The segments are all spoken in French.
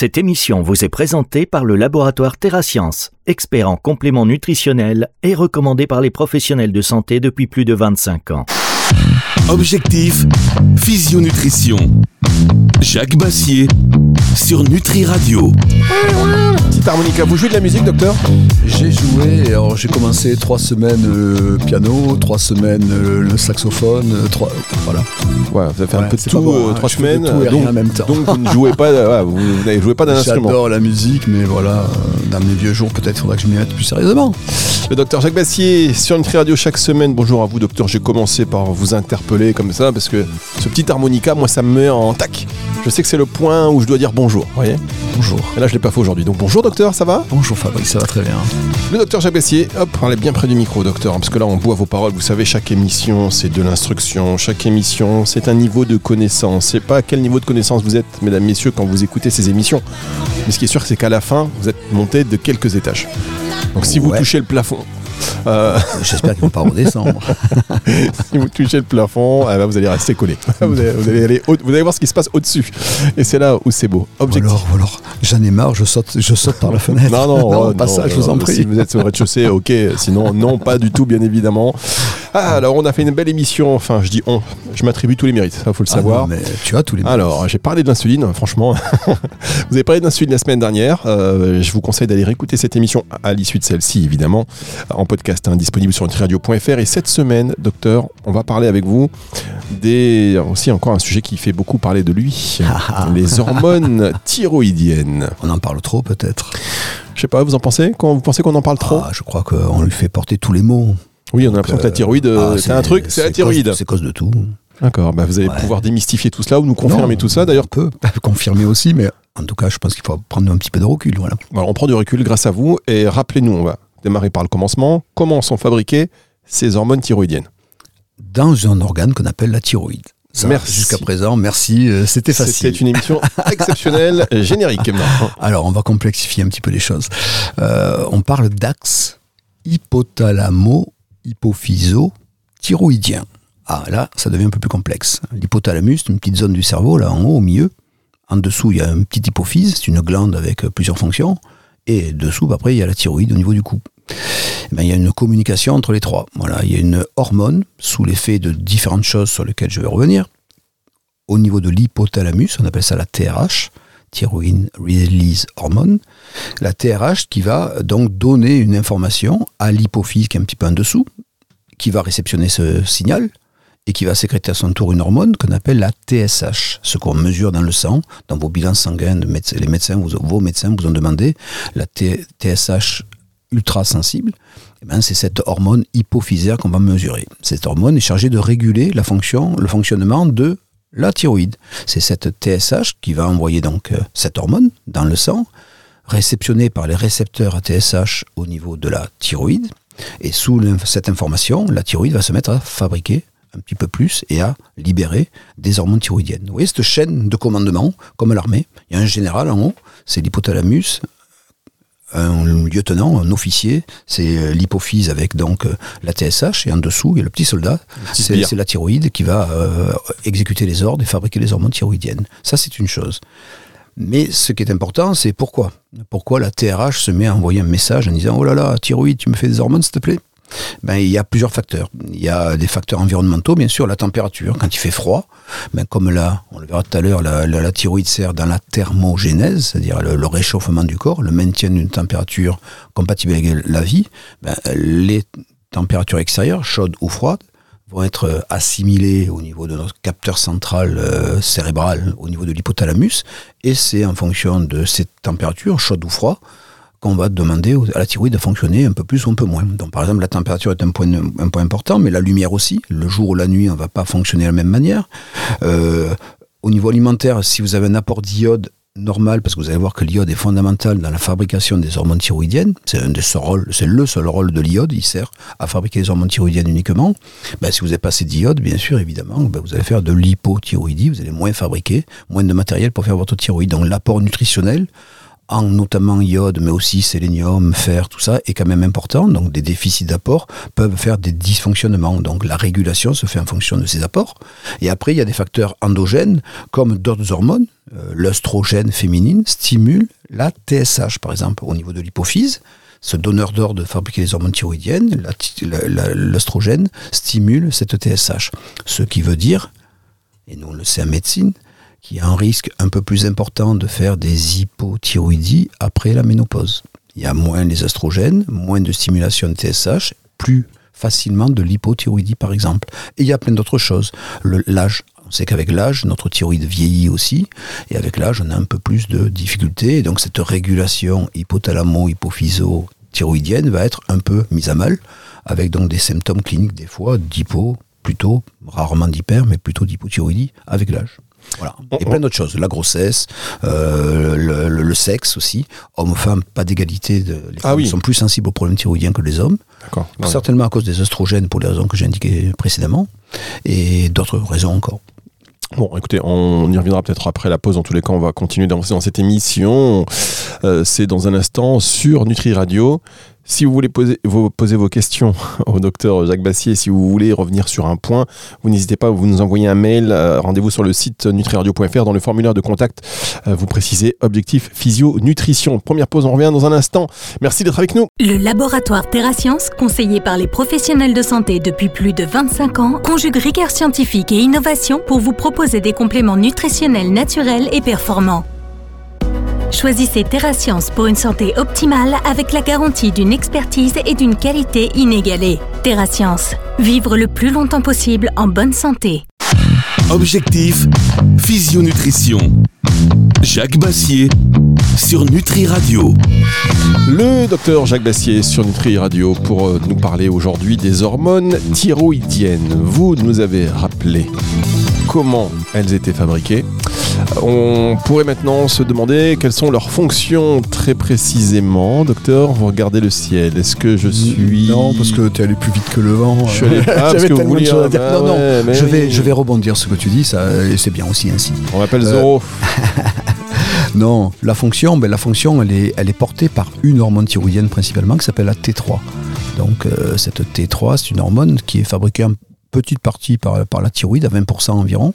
Cette émission vous est présentée par le laboratoire TerraScience, expert en compléments nutritionnels et recommandé par les professionnels de santé depuis plus de 25 ans. Objectif, physionutrition. Jacques Bassier sur Nutri Radio. Petite harmonica, vous jouez de la musique, docteur? J'ai joué, alors j'ai commencé trois semaines le piano, trois semaines euh, le saxophone, euh, trois, voilà. Ouais, vous avez fait un Ouais, peu de c'est tout, bon, euh, hein, trois je fais de semaines. tout et donc, rien en même temps. donc vous ne jouez pas, ouais, vous vous n'avez joué pas d'un instrument. J'adore la musique, mais voilà, euh, dans mes vieux jours, peut-être faudra que je m'y mette plus sérieusement. Le docteur Jacques Bassier sur Nutri Radio chaque semaine. Bonjour à vous, docteur. J'ai commencé par vous interpeller comme ça parce que ce petit harmonica, moi, ça me met en tac. Je sais que c'est le point où je dois dire bonjour. Vous voyez? Bonjour. Et là, je l'ai pas fait aujourd'hui. Donc bonjour, docteur, ça va? Bonjour Fabrice, ça va très bien. Le docteur Jacques Bassier, hop, parlez bien près du micro, docteur, hein, parce que là, on boit vos paroles. Vous savez, chaque émission, c'est de l'instruction. Chaque émission, c'est un niveau de connaissance. C'est pas à quel niveau de connaissance vous êtes, mesdames, messieurs, quand vous écoutez ces émissions. Mais ce qui est sûr, c'est qu'à la fin, vous êtes monté de quelques étages. Donc si vous touchez le plafond, euh, J'espère qu'ils vont pas redescendre. si vous touchez le plafond, eh ben, vous allez rester collé. vous, allez, vous allez aller au- vous allez voir ce qui se passe au-dessus. Et c'est là où c'est beau. Ou Objectif. alors, ou alors, j'en ai marre, je saute, je saute par la fenêtre. Non, non, oh, pas non, ça, je non, vous en non, prie. Si vous êtes sur le rez-de-chaussée, ok. Sinon, non, pas du tout, bien évidemment. Ah, alors, on a fait une belle émission. Enfin, je dis on. Je m'attribue tous les mérites. Ça, faut le Ah savoir. non, mais tu as tous les Alors, j'ai parlé de l'insuline, franchement. vous avez parlé de l'insuline la semaine dernière. Euh, je vous conseille d'aller réécouter cette émission à l'issue de celle-ci, évidemment, en podcast, hein, disponible sur nutriradio.fr. Et cette semaine, docteur, on va parler avec vous des aussi encore un sujet qui fait beaucoup parler de lui, Ah, les hormones thyroïdiennes. On en parle trop peut-être. Je sais pas, vous en pensez? Vous pensez qu'on en parle trop? Ah, je crois qu'on lui fait porter tous les mots. Oui, on a l'impression que la thyroïde, euh, Ah, c'est un truc, c'est la thyroïde. C'est cause de tout. D'accord, bah vous allez Ouais. pouvoir démystifier tout cela ou nous confirmer Non, tout ça. D'ailleurs, On peut confirmer aussi, mais en tout cas, je pense qu'il faut prendre un petit peu de recul. Voilà. Voilà, on prend du recul grâce à vous et rappelez-nous, on va démarrer par le commencement. Comment sont fabriquées ces hormones thyroïdiennes? Dans un organe qu'on appelle la thyroïde. Ça, Merci. Jusqu'à présent, merci, euh, c'était C'était facile. une émission exceptionnelle, générique. Alors, on va complexifier un petit peu les choses. Euh, on parle d'axe hypothalamo-hypophyso-thyroïdien. Ah, là, ça devient un peu plus complexe. L'hypothalamus, une petite zone du cerveau, là, en haut, au milieu. En dessous, il y a un petit hypophyse, c'est une glande avec plusieurs fonctions. Et dessous, après, il y a la thyroïde au niveau du cou. Eh ben, il y a une communication entre les trois. Voilà, il y a une hormone sous l'effet de différentes choses sur lesquelles je vais revenir. Au niveau de l'hypothalamus, on appelle ça la TRH, thyroid release hormone. La TRH qui va donc donner une information à l'hypophyse qui est un petit peu en dessous, qui va réceptionner ce signal et qui va sécréter à son tour une hormone qu'on appelle la TSH, ce qu'on mesure dans le sang, dans vos bilans sanguins, les médecins, vous- vos médecins vous ont demandé la TSH ultra sensible. Eh ben, c'est cette hormone hypophysaire qu'on va mesurer. Cette hormone est chargée de réguler la fonction, le fonctionnement de la thyroïde. C'est cette TSH qui va envoyer donc euh, cette hormone dans le sang, réceptionnée par les récepteurs à TSH au niveau de la thyroïde. Et sous cette information, la thyroïde va se mettre à fabriquer un petit peu plus et à libérer des hormones thyroïdiennes. Vous voyez cette chaîne de commandement, comme l'armée, il y a un général en haut, c'est l'hypothalamus, un lieutenant, un officier, c'est euh, l'hypophyse avec donc euh, la TSH, et en dessous, il y a le petit soldat, c'est la thyroïde qui va euh, exécuter les ordres et fabriquer les hormones thyroïdiennes. Ça, c'est une chose. Mais ce qui est important, c'est pourquoi? Pourquoi la TRH se met à envoyer un message en disant Oh là là, thyroïde, tu me fais des hormones, s'il te plaît? Ben, il y a plusieurs facteurs. Il y a des facteurs environnementaux, bien sûr, la température. Quand il fait froid, ben, comme là, on le verra tout à l'heure, la, thyroïde sert dans la thermogénèse, c'est-à-dire le, réchauffement du corps, le maintien d'une température compatible avec la vie. Ben, les températures extérieures, chaudes ou froides, vont être assimilées au niveau de notre capteur central euh, cérébral, au niveau de l'hypothalamus, et c'est en fonction de ces températures, chaudes ou froides, qu'on va demander à la thyroïde de fonctionner un peu plus ou un peu moins. Donc par exemple, la température est un point, important, mais la lumière aussi. Le jour ou la nuit, on ne va pas fonctionner de la même manière. Euh, au niveau alimentaire, si vous avez un apport d'iode normal, parce que vous allez voir que l'iode est fondamental dans la fabrication des hormones thyroïdiennes, c'est le seul rôle de l'iode, il sert à fabriquer les hormones thyroïdiennes uniquement. Ben, si vous avez pas assez d'iode, bien sûr, évidemment, ben, vous allez faire de l'hypothyroïdie, vous allez moins fabriquer, moins de matériel pour faire votre thyroïde. Donc l'apport nutritionnel en notamment iode, mais aussi sélénium, fer, tout ça, est quand même important. Donc des déficits d'apport peuvent faire des dysfonctionnements. Donc la régulation se fait en fonction de ces apports. Et après, il y a des facteurs endogènes, comme d'autres hormones. Euh, L'œstrogène féminine stimule la TSH, par exemple, au niveau de l'hypophyse ce donneur d'ordre de fabriquer les hormones thyroïdiennes, l'œstrogène, stimule cette TSH. Ce qui veut dire, et nous on le sait en médecine, qu'il y a un risque un peu plus important de faire des hypothyroïdies après la ménopause. Il y a moins les oestrogènes, moins de stimulation de TSH, plus facilement de l'hypothyroïdie par exemple. Et il y a plein d'autres choses. L'âge, on sait qu'avec l'âge, notre thyroïde vieillit aussi, et avec l'âge, on a un peu plus de difficultés, et donc cette régulation hypothalamo-hypophyso-thyroïdienne va être un peu mise à mal, avec donc des symptômes cliniques des fois d'hypo, plutôt, rarement d'hyper, mais plutôt d'hypothyroïdie avec l'âge. Voilà. Et plein d'autres choses. La grossesse, euh, le, sexe aussi. Hommes-femmes, pas d'égalité. Les ah femmes sont plus sensibles aux problèmes thyroïdiens que les hommes. Certainement à cause des oestrogènes pour les raisons que j'ai indiquées précédemment. Et d'autres raisons encore. Bon, écoutez, on y reviendra peut-être après la pause. En tous les cas, on va continuer d'avancer dans cette émission. Euh, c'est dans un instant sur Nutri Radio. Si vous voulez poser vos, questions au docteur Jacques Bassier, si vous voulez revenir sur un point, vous n'hésitez pas, vous nous envoyez un mail, euh, rendez-vous sur le site nutriradio.fr, dans le formulaire de contact, euh, vous précisez objectif physio nutrition. Première pause, on revient dans un instant. Merci d'être avec nous. Le laboratoire TerraScience, conseillé par les professionnels de santé depuis plus de 25 ans, conjugue rigueur scientifique et innovation pour vous proposer des compléments nutritionnels naturels et performants. Choisissez TerraScience pour une santé optimale avec la garantie d'une expertise et d'une qualité inégalée. TerraScience, vivre le plus longtemps possible en bonne santé. Objectif, physionutrition. Jacques Bassier sur Nutri Radio. Le docteur Jacques Bassier sur Nutri Radio pour euh, nous parler aujourd'hui des hormones thyroïdiennes. Vous nous avez rappelé comment elles étaient fabriquées. On pourrait maintenant se demander quelles sont leurs fonctions très précisément. Docteur, vous regardez le ciel. Est-ce que je suis... Non, parce que tu es allé plus vite que le vent. Je suis allé parce que vous vouliez... non, non, je, vais, je vais rebondir sur ce que tu dis, ça, et c'est bien aussi ainsi. On m'appelle euh, Zoro. non, la fonction, ben, la fonction elle, est, elle est portée par une hormone thyroïdienne principalement qui s'appelle la T3. Donc euh, cette T3, c'est une hormone qui est fabriquée en petite partie par, par la thyroïde, à 20% environ.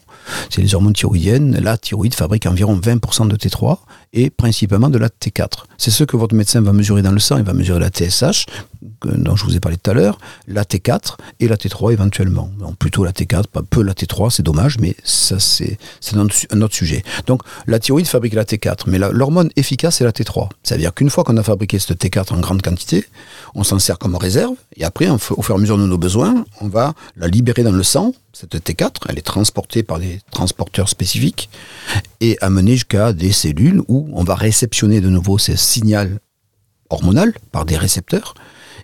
C'est les hormones thyroïdiennes. La thyroïde fabrique environ 20% de T3 et principalement de la T4. C'est ce que votre médecin va mesurer dans le sang. Il va mesurer la TSH, dont je vous ai parlé tout à l'heure, la T4 et la T3 éventuellement. Donc plutôt la T4, pas peu la T3, c'est dommage, mais ça c'est un autre sujet. Donc la thyroïde fabrique la T4, mais l'hormone efficace c'est la T3. C'est-à-dire qu'une fois qu'on a fabriqué cette T4 en grande quantité, on s'en sert comme réserve, et après, au fur et à mesure de nos besoins, on va la libérer dans le sang, cette T4, elle est transportée par des transporteurs spécifiques, et amenée jusqu'à des cellules où on va réceptionner de nouveau ces signaux hormonaux par des récepteurs,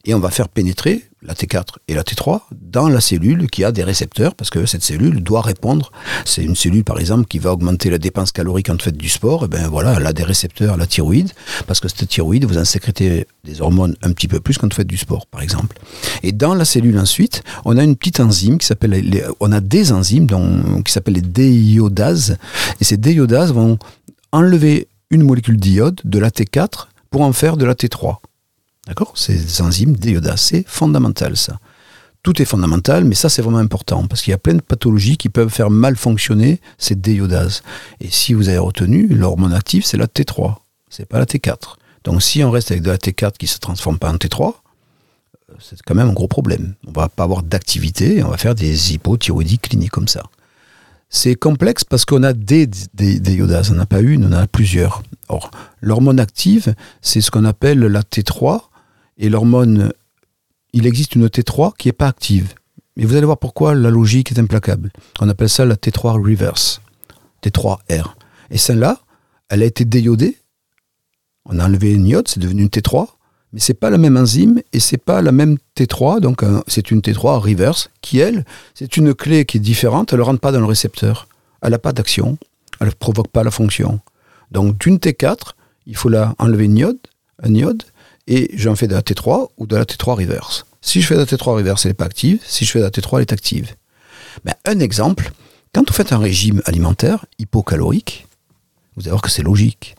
et on va faire pénétrer la T4 et la T3 dans la cellule qui a des récepteurs parce que cette cellule doit répondre. C'est une cellule par exemple qui va augmenter la dépense calorique quand vous faites du sport. Et ben voilà, elle a des récepteurs, la thyroïde, parce que cette thyroïde vous en sécrétez des hormones un petit peu plus quand vous faites du sport par exemple. Et dans la cellule ensuite, on a une petite enzyme qui s'appelle, on a des enzymes qui s'appellent les déiodases. Et ces déiodases vont enlever une molécule d'iode de la T4 pour en faire de la T3. D'accord? Ces enzymes d'iodase, c'est fondamental ça. Tout est fondamental, mais ça c'est vraiment important parce qu'il y a plein de pathologies qui peuvent faire mal fonctionner ces déiodases. Et si vous avez retenu, l'hormone active c'est la T3, c'est pas la T4. Donc si on reste avec de la T4 qui se transforme pas en T3, euh, c'est quand même un gros problème. On va pas avoir d'activité, on va faire des hypothyroïdies cliniques comme ça. C'est complexe parce qu'on a des, déiodases, on n'a pas une, on en a plusieurs. Or, l'hormone active, c'est ce qu'on appelle la T3, et l'hormone, il existe une T3 qui n'est pas active. Et vous allez voir pourquoi la logique est implacable. On appelle ça la T3 reverse, T3R. Et celle-là, elle a été déiodée. On a enlevé une iode, c'est devenu une T3, mais c'est pas la même enzyme et c'est pas la même T3, donc c'est une T3 reverse qui elle, c'est une clé qui est différente, elle ne rentre pas dans le récepteur, elle n'a pas d'action, elle ne provoque pas la fonction. Donc d'une T4, il faut la enlever une iode, un iode, et j'en fais de la T3 ou de la T3 reverse. Si je fais de la T3 reverse, elle n'est pas active. Si je fais de la T3, elle est active. Mais un exemple, quand vous faites un régime alimentaire hypocalorique, vous allez voir que c'est logique.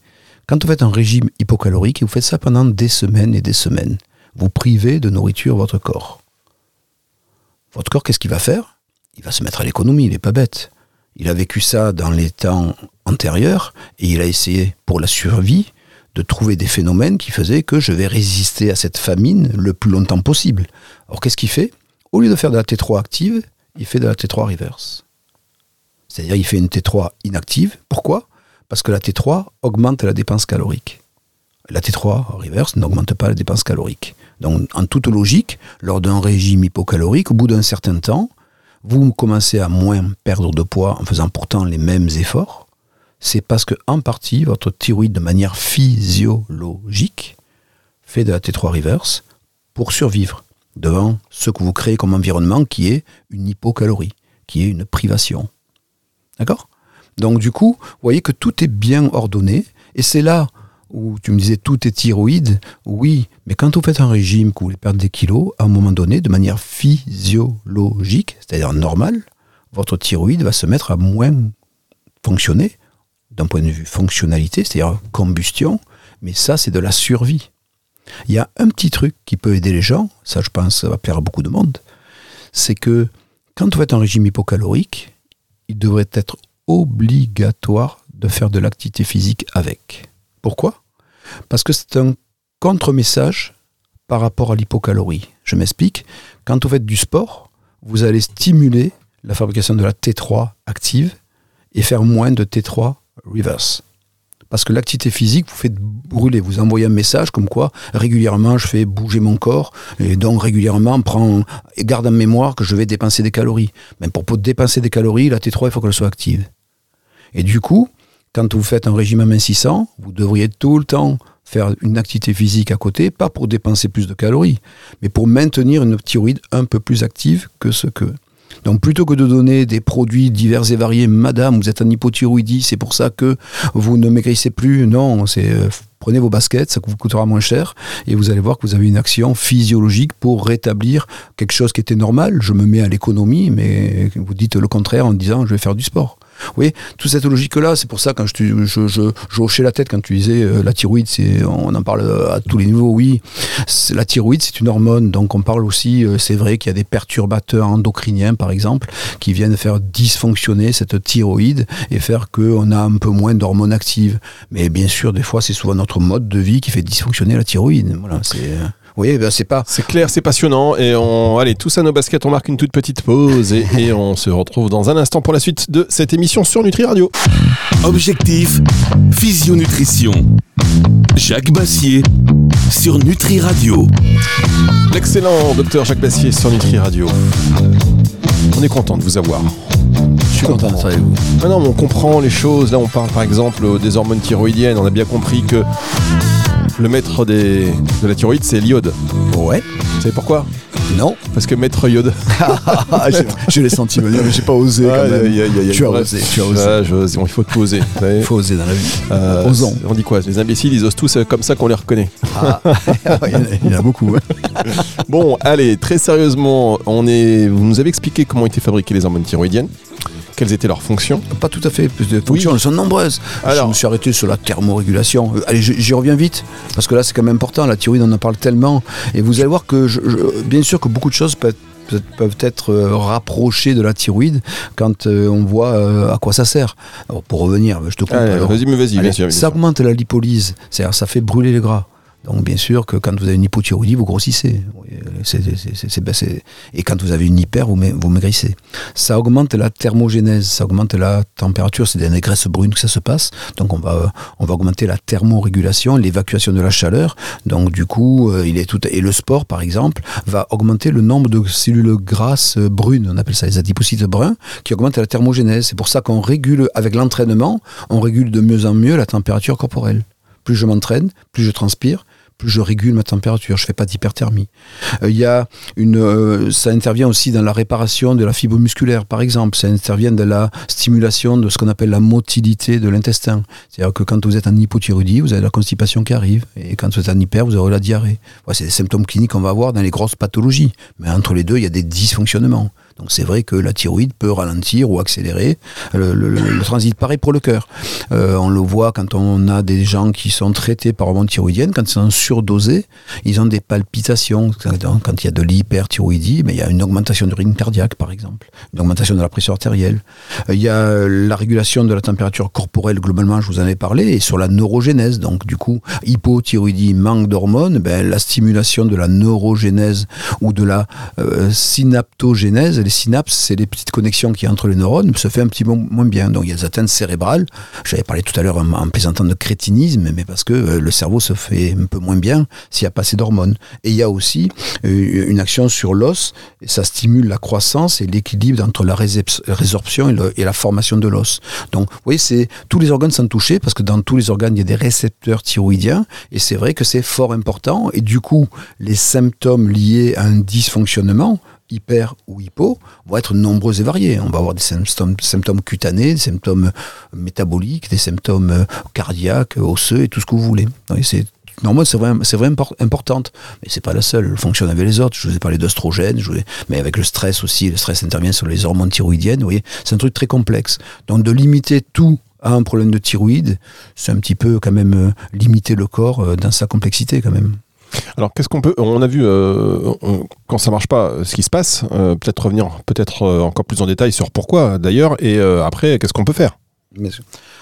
Quand vous faites un régime hypocalorique, et vous faites ça pendant des semaines et des semaines, vous privez de nourriture votre corps. Votre corps, qu'est-ce qu'il va faire? Il va se mettre à l'économie, il n'est pas bête. Il a vécu ça dans les temps antérieurs et il a essayé, pour la survie, de trouver des phénomènes qui faisaient que je vais résister à cette famine le plus longtemps possible. Alors qu'est-ce qu'il fait? Au lieu de faire de la T3 active, il fait de la T3 reverse. C'est-à-dire il fait une T3 inactive. Pourquoi? Parce que la T3 augmente la dépense calorique. La T3 reverse n'augmente pas la dépense calorique. Donc en toute logique, lors d'un régime hypocalorique, au bout d'un certain temps, vous commencez à moins perdre de poids en faisant pourtant les mêmes efforts, c'est parce que en partie votre thyroïde de manière physiologique fait de la T3 reverse pour survivre devant ce que vous créez comme environnement qui est une hypocalorie, qui est une privation. D'accord? Donc du coup, vous voyez que tout est bien ordonné et c'est là où tu me disais tout est thyroïde, oui, mais quand vous faites un régime, que vous voulez perdre des kilos, à un moment donné, de manière physiologique, c'est-à-dire normale, votre thyroïde va se mettre à moins fonctionner d'un point de vue fonctionnalité, c'est-à-dire combustion, mais ça c'est de la survie. Il y a un petit truc qui peut aider les gens, ça je pense ça va plaire à beaucoup de monde, c'est que quand vous faites un régime hypocalorique, il devrait être obligatoire de faire de l'activité physique avec. Pourquoi? Parce que c'est un contre-message par rapport à l'hypocalorie. Je m'explique. Quand vous faites du sport, vous allez stimuler la fabrication de la T3 active et faire moins de T3 reverse. Parce que l'activité physique, vous faites brûler, vous envoyez un message comme quoi régulièrement je fais bouger mon corps et donc régulièrement prend et garde en mémoire que je vais dépenser des calories. Mais pour, pour dépenser des calories, la T3 il faut qu'elle soit active. Et du coup, quand vous faites un régime amincissant, vous devriez tout le temps faire une activité physique à côté, pas pour dépenser plus de calories, mais pour maintenir une thyroïde un peu plus active que ce que. Donc plutôt que de donner des produits divers et variés, madame, vous êtes en hypothyroïdie, c'est pour ça que vous ne maigrissez plus, non, c'est euh, prenez vos baskets, ça vous coûtera moins cher, et vous allez voir que vous avez une action physiologique pour rétablir quelque chose qui était normal. Je me mets à l'économie, mais vous dites le contraire en disant je vais faire du sport. Oui, toute cette logique-là, c'est pour ça quand je, je, je, je, hochais la tête quand tu disais euh, la thyroïde, c'est, on en parle à tous les niveaux, oui. La thyroïde, c'est une hormone, donc on parle aussi, euh, c'est vrai qu'il y a des perturbateurs endocriniens, par exemple, qui viennent faire dysfonctionner cette thyroïde et faire qu'on a un peu moins d'hormones actives. Mais bien sûr, des fois, c'est souvent notre mode de vie qui fait dysfonctionner la thyroïde. Voilà, c'est... Oui, ben c'est pas. C'est clair, c'est passionnant. Et on, allez, tous à nos baskets, on marque une toute petite pause et, et on se retrouve dans un instant pour la suite de cette émission sur Nutri Radio. Objectif Physionutrition. Jacques Bassier sur Nutri Radio. L'excellent docteur Jacques Bassier sur Nutri Radio. On est content de vous avoir. Je suis content d'être avec vous. Maintenant, on comprend les choses. Là, on parle par exemple des hormones thyroïdiennes. On a bien compris que le maître des, de la thyroïde, c'est l'iode. Ouais. Vous savez pourquoi? Non. Parce que maître iode. je, l'ai senti venir, mais j'ai pas osé quand Ouais, même. y a- y a- y a tu as osé, tu as osé. Ah, il faut te poser. Il faut oser dans la vie. Euh, Osons. On dit quoi? Les imbéciles, ils osent tous euh, comme ça qu'on les reconnaît. Ah, il, y en a, il y en a beaucoup. hein. Bon, allez, très sérieusement, on est, vous nous avez expliqué comment étaient fabriquées les hormones thyroïdiennes, quelles étaient lures fonctions. Pas tout à fait. De fonctions, elles sont nombreuses. Alors. je me suis arrêté sur la thermorégulation. Euh, Allez, j'y reviens vite, parce que là, c'est quand même important. La thyroïde, on en parle tellement. Et vous allez voir que, je- je- bien sûr, que beaucoup de choses peuvent être peuvent être euh, rapprochées de la thyroïde quand euh, on voit euh, à quoi ça sert. Alors, pour revenir, je te coupe. Allez, alors. vas-y, mais vas-y, bien sûr. bien ça augmente la lipolyse, c'est-à-dire ça fait brûler les gras. Donc bien sûr que quand vous avez une hypothyroïdie, vous grossissez. Ben, et quand vous avez une hyper, vous, ma- vous maigrissez. Ça augmente la thermogénèse, ça augmente la température, c'est les graisses brunes que ça se passe. Donc on va, on va augmenter la thermorégulation, l'évacuation de la chaleur. Donc du coup, euh, il est tout et le sport par exemple va augmenter le nombre de cellules grasses brunes, on appelle ça les adipocytes bruns, qui augmentent la thermogénèse. C'est pour ça qu'on régule avec l'entraînement, on régule de mieux en mieux la température corporelle. Plus je m'entraîne, plus je transpire, plus je régule ma température, je fais pas d'hyperthermie. Euh, y a une, euh, ça intervient aussi dans la réparation de la fibre musculaire, par exemple. Ça intervient dans la stimulation de ce qu'on appelle la motilité de l'intestin. C'est-à-dire que quand vous êtes en hypothyroïdie, vous avez la constipation qui arrive, et quand vous êtes en hyper, vous aurez la diarrhée. Ouais, c'est des symptômes cliniques qu'on va avoir dans les grosses pathologies. Mais entre les deux, il y a des dysfonctionnements. C'est vrai que la thyroïde peut ralentir ou accélérer le, transit. Pareil pour le cœur. Euh, on le voit quand on a des gens qui sont traités par hormones thyroïdiennes, quand ils sont surdosés, ils ont des palpitations. Quand quand il y a de l'hyperthyroïdie, mais il y a une augmentation du rythme cardiaque, par exemple, une augmentation de la pression artérielle. Euh, Il y a euh, la régulation de la température corporelle, globalement, je vous en ai parlé, et sur la neurogénèse. Donc, du coup, hypothyroïdie, manque d'hormones, ben, la stimulation de la neurogénèse ou de la euh, synaptogénèse, les synapses, c'est les petites connexions qui entre les neurones, se fait un petit peu moins bien. Donc, il y a des atteintes cérébrales. J'avais parlé tout à l'heure en, plaisantant de crétinisme, mais parce que euh, le cerveau se fait un peu moins bien s'il n'y a pas assez d'hormones. Et il y a aussi euh, une action sur l'os, ça stimule la croissance et l'équilibre entre la résorption et, et la formation de l'os. Donc, vous voyez, c'est tous les organes sont touchés parce que dans tous les organes, il y a des récepteurs thyroïdiens et c'est vrai que c'est fort important. Et du coup, les symptômes liés à un dysfonctionnement, hyper ou hypo, vont être nombreux et variés. On va avoir des symptômes, cutanés, des symptômes métaboliques, des symptômes euh, cardiaques, osseux et tout ce que vous voulez. C'est c'est vrai, c'est vraiment impor- importante, mais c'est pas la seule. Elle fonctionne avec les autres. Je vous ai parlé ai- mais avec le stress aussi. Le stress intervient sur les hormones thyroïdiennes. Vous voyez, c'est un truc très complexe. Donc, de limiter tout à un problème de thyroïde, c'est un petit peu quand même euh, limiter le corps euh, dans sa complexité quand même. Alors, qu'est-ce qu'on peut. On a vu, euh, on- quand ça marche pas, euh, ce qui se passe. euh, peut-être revenir peut-être euh, encore plus en détail sur pourquoi, d'ailleurs. Et euh, après, qu'est-ce qu'on peut faire?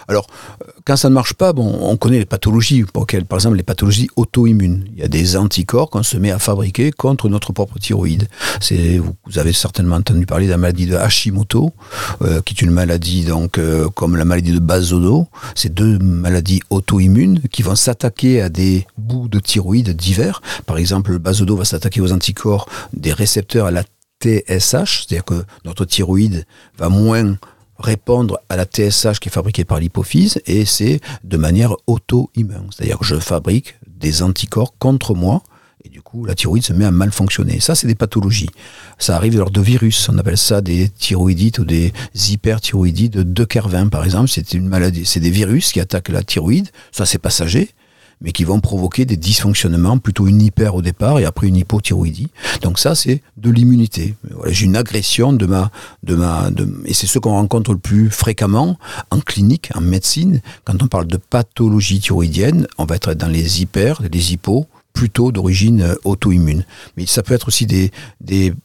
Alors, euh, quand ça ne marche pas, bon, on connaît les pathologies, par exemple les pathologies auto-immunes. Il y a des anticorps qu'on se met à fabriquer contre notre propre thyroïde. Vous avez certainement entendu parler de la maladie de Hashimoto, euh, qui est une maladie donc euh, comme la maladie de Basodo. C'est deux maladies auto-immunes qui vont s'attaquer à des bouts de thyroïde divers. Par exemple, le Basodo va s'attaquer aux anticorps des récepteurs à la TSH, c'est-à-dire que notre thyroïde va moins répondre à la TSH qui est fabriquée par l'hypophyse et c'est de manière auto-immune. C'est-à-dire que je fabrique des anticorps contre moi et du coup la thyroïde se met à mal fonctionner. Ça, c'est des pathologies. Ça arrive lors de virus. On appelle ça des thyroïdites ou des hyperthyroïdites de Kervin, par exemple. C'est une maladie. C'est des virus qui attaquent la thyroïde. Ça, c'est passager mais qui vont provoquer des dysfonctionnements, plutôt une hyper au départ et après une hypothyroïdie. Donc ça, c'est de l'immunité. Voilà, j'ai une agression de ma, de ma, de, et c'est ce qu'on rencontre le plus fréquemment en clinique, en médecine. Quand on parle de pathologie thyroïdienne, on va être dans les hyper, les hypos, plutôt d'origine euh, auto-immune. Mais ça peut être aussi des,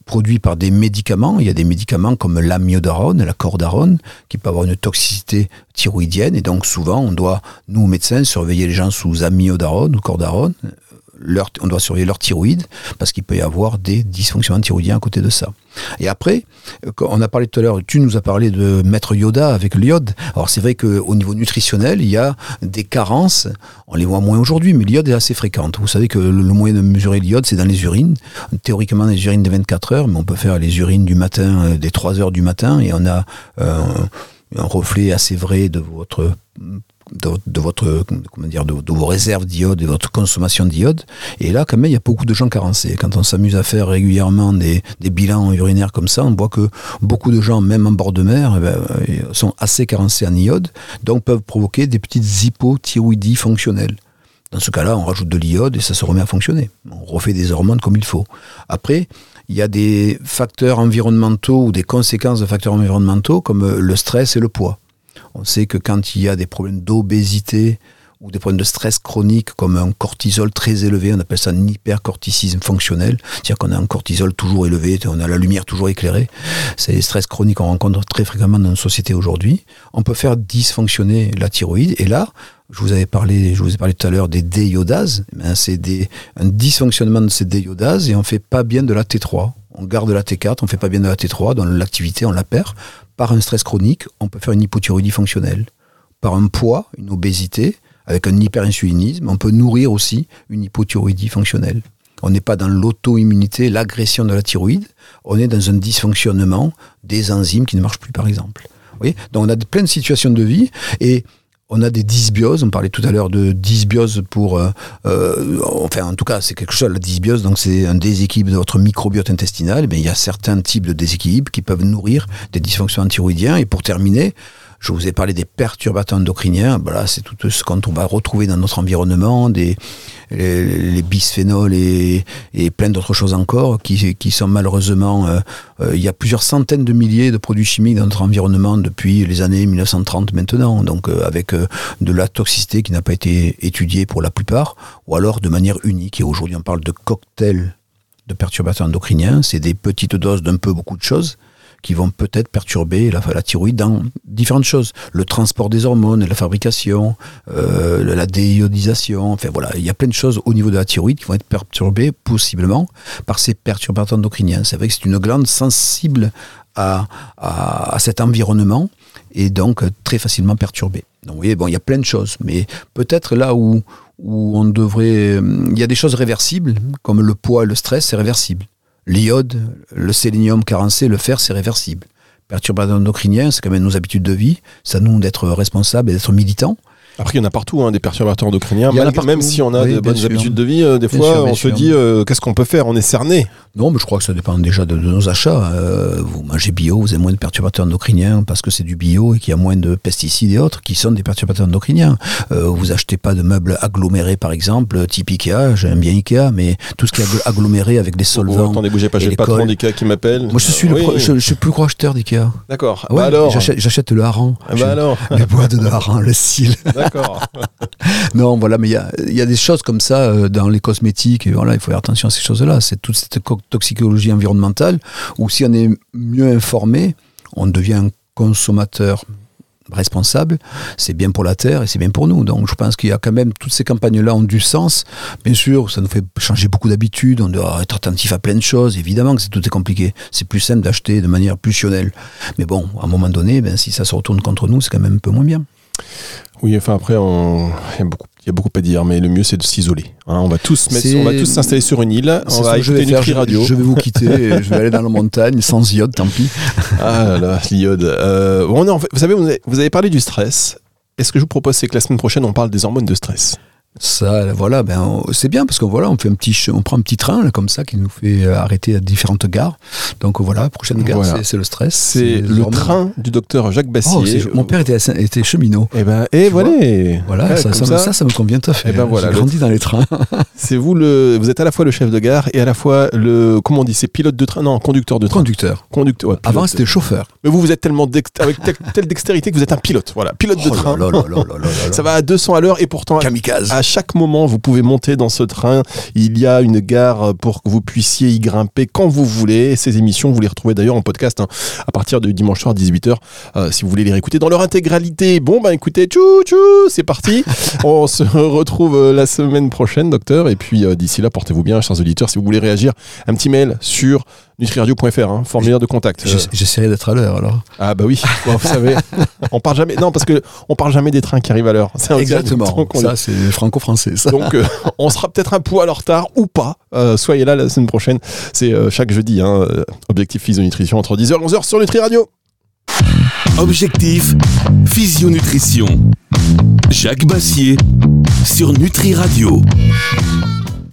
produits par des médicaments. Il y a des médicaments comme l'amiodarone, la cordarone, qui peut avoir une toxicité thyroïdienne. Et donc souvent, on doit, nous médecins, surveiller les gens sous amiodarone ou cordarone. On doit surveiller leur thyroïde parce qu'il peut y avoir des dysfonctionnements thyroïdiens à côté de ça. Et après, euh, on a parlé tout à l'heure, tu nous as parlé de maître Yoda avec l'iode. Alors c'est vrai qu'au niveau nutritionnel, il y a des carences. On les voit moins aujourd'hui, mais l'iode est assez fréquente. Vous savez que le, le moyen de mesurer l'iode, c'est dans les urines. Théoriquement, les urines des 24 heures, mais on peut faire les urines du matin, euh, des 3 heures du matin, et on a euh, un reflet assez vrai de votre de, de, votre comment dire de, de vos réserves d'iode et votre consommation d'iode et là quand même il y a beaucoup de gens carencés quand on s'amuse à faire régulièrement des, bilans urinaires comme ça on voit que beaucoup de gens même en bord de mer eh ben, sont assez carencés en iode donc peuvent provoquer des petites hypothyroïdies fonctionnelles dans ce cas-là, on rajoute de l'iode et ça se remet à fonctionner. On refait des hormones comme il faut. Après, il y a des facteurs environnementaux ou des conséquences de facteurs environnementaux comme le stress et le poids. On sait que quand il y a des problèmes d'obésité ou des problèmes de stress chronique comme un cortisol très élevé, on appelle ça un hypercorticisme fonctionnel, c'est-à-dire qu'on a un cortisol toujours élevé, on a la lumière toujours éclairée. C'est les stress chroniques qu'on rencontre très fréquemment dans nos sociétés aujourd'hui. On peut faire dysfonctionner la thyroïde et là, je vous avais parlé, je vous ai parlé tout à l'heure des déiodases. Ben c'est un dysfonctionnement de ces déiodases et on fait pas bien de la T3. On garde la T4, on fait pas bien de la T3, dans l'activité on la perd. Par un stress chronique, on peut faire une hypothyroïdie fonctionnelle. Par un poids, une obésité, avec un hyperinsulinisme, on peut nourrir aussi une hypothyroïdie fonctionnelle. On n'est pas dans l'auto-immunité, l'agression de la thyroïde, on est dans un dysfonctionnement des enzymes qui ne marchent plus, par exemple. Vous voyez? Donc on a plein de situations de vie et on a des dysbioses, on parlait tout à l'heure de dysbiose pour... Euh, euh, enfin, en tout cas, c'est quelque chose, la dysbiose, donc c'est un déséquilibre de votre microbiote intestinal. Mais il y a certains types de déséquilibres qui peuvent nourrir des dysfonctionnements thyroïdiens. Et pour terminer, Je vous ai parlé des perturbateurs endocriniens. Voilà, c'est tout ce qu'on va retrouver dans notre environnement, les, bisphénols et, plein d'autres choses encore qui, sont malheureusement. euh, euh, il y a plusieurs centaines de milliers de produits chimiques dans notre environnement depuis les années 1930 maintenant. Donc euh, avec de la toxicité qui n'a pas été étudiée pour la plupart, ou alors de manière unique. Et aujourd'hui, on parle de cocktails de perturbateurs endocriniens. C'est des petites doses d'un peu beaucoup de choses qui vont peut-être perturber la, thyroïde dans différentes choses. Le transport des hormones, la fabrication, euh, la déiodisation, enfin voilà, il y a plein de choses au niveau de la thyroïde qui vont être perturbées possiblement par ces perturbateurs endocriniens. C'est vrai que c'est une glande sensible à, à, cet environnement et donc très facilement perturbée. Donc vous voyez, bon, il y a plein de choses, mais peut-être là où, où on devrait... euh, Il y a des choses réversibles, comme le poids et le stress, c'est réversible. L'iode, le sélénium carencé, le fer, c'est réversible. Perturbateurs endocriniens, c'est quand même nos habitudes de vie. C'est à nous d'être responsables et d'être militants. Après, il y en a partout, hein, des perturbateurs endocriniens. Même si on a Oui, de bonnes sûr. habitudes de vie, euh, des Bien fois, sûr, on se sûr. dit euh, qu'est-ce qu'on peut faire? On est cerné. Non, mais je crois que ça dépend déjà de, de nos achats. Euh, vous mangez bio, vous avez moins de perturbateurs endocriniens parce que c'est du bio et qu'il y a moins de pesticides et autres qui sont des perturbateurs endocriniens. Vous achetez pas de meubles agglomérés, par exemple, type Ikea. J'aime bien Ikea, mais tout ce qui est aggl- aggloméré avec des solvants. attendez, bougez pas, j'ai le patron d'IKEA qui m'appelle. Moi, je suis, le Oui. je, je suis plus gros acheteur d'Ikea. D'accord. Ah ouais, Bah alors j'achète, le hareng. Ah Bah alors Les boîtes de hareng, le cil. D'accord. Non, voilà, mais il y a, des choses comme ça euh, dans les cosmétiques. Voilà, il faut faire attention à ces choses-là. C'est toute cette co- toxicologie environnementale où si on est mieux informé, on devient un consommateur responsable. C'est bien pour la terre et c'est bien pour nous. Donc je pense qu'il y a quand même toutes ces campagnes-là ont du sens. Bien sûr, ça nous fait changer beaucoup d'habitudes. On doit être attentif à plein de choses. Évidemment que c'est tout est compliqué. C'est plus simple d'acheter de manière pulsionnelle. Mais bon, à un moment donné, ben, si ça se retourne contre nous, c'est quand même un peu moins bien. Oui, enfin après, on- il y a beaucoup. Il y a beaucoup à dire, mais le mieux c'est de s'isoler. hein. on va tous mettre, C'est- on va tous s'installer sur une île. On va je écouter vais faire. Nutri Je- Radio. Je vais vous quitter. et je vais aller dans la montagne sans iode, tant pis. Ah là là, l'iode. Euh, en fait, vous savez, vous avez, vous avez parlé du stress. Et ce que je vous propose, c'est que la semaine prochaine, on parle des hormones de stress? Ça, voilà, ben c'est bien parce qu'on voilà, on fait un petit, on prend un petit train là, comme ça qui nous fait euh, arrêter à différentes gares. Donc voilà, prochaine gare, Voilà. c'est- c'est le stress. C'est le hormones. train du docteur Jacques Oh, Bassier. mon père était, cheminot. Et ben, et Tu voilà. Voilà, Ouais, ça, ça, me- ça, ça me convient tout à fait. Eh ben voilà, J'ai grandi dans les trains. C'est vous le, vous êtes à la fois le chef de gare et à la fois le, comment on dit, c'est pilote de train, non, conducteur de train. Conducteur. Conducteur. ouais, Avant, c'était chauffeur. Mais vous, vous êtes tellement dext- avec telle, telle dextérité que vous êtes un pilote. Voilà, pilote de Oh train. là là. Ça va à 200 à l'heure et pourtant, Kamikaze. à chaque moment, vous pouvez monter dans ce train. Il y a une gare pour que vous puissiez y grimper quand vous voulez. Et ces émissions, vous les retrouvez d'ailleurs en podcast hein, à partir de dimanche soir 18h euh, si vous voulez les réécouter dans leur intégralité. Bon, bah écoutez, tchou tchou, c'est parti. On se retrouve euh, la semaine prochaine, docteur. Et puis euh, d'ici là, portez-vous bien, chers auditeurs. Si vous voulez réagir, un petit mail sur nutriradio.fr, hein, formulaire de contact. Euh, J'ess- J'essaierai d'être à l'heure alors. ah bah oui, Bon, vous savez, on parle jamais. Non, parce que on parle jamais des trains qui arrivent à l'heure. C'est un Exactement. Ça, c'est franco-français. Ça. donc, euh, on sera peut-être un poil en retard ou pas. Euh, soyez là la semaine prochaine. C'est euh, chaque jeudi, hein, objectif physionutrition entre 10h et 11h sur Nutri Radio. Objectif Physionutrition. Jacques Bassier sur Nutri Radio.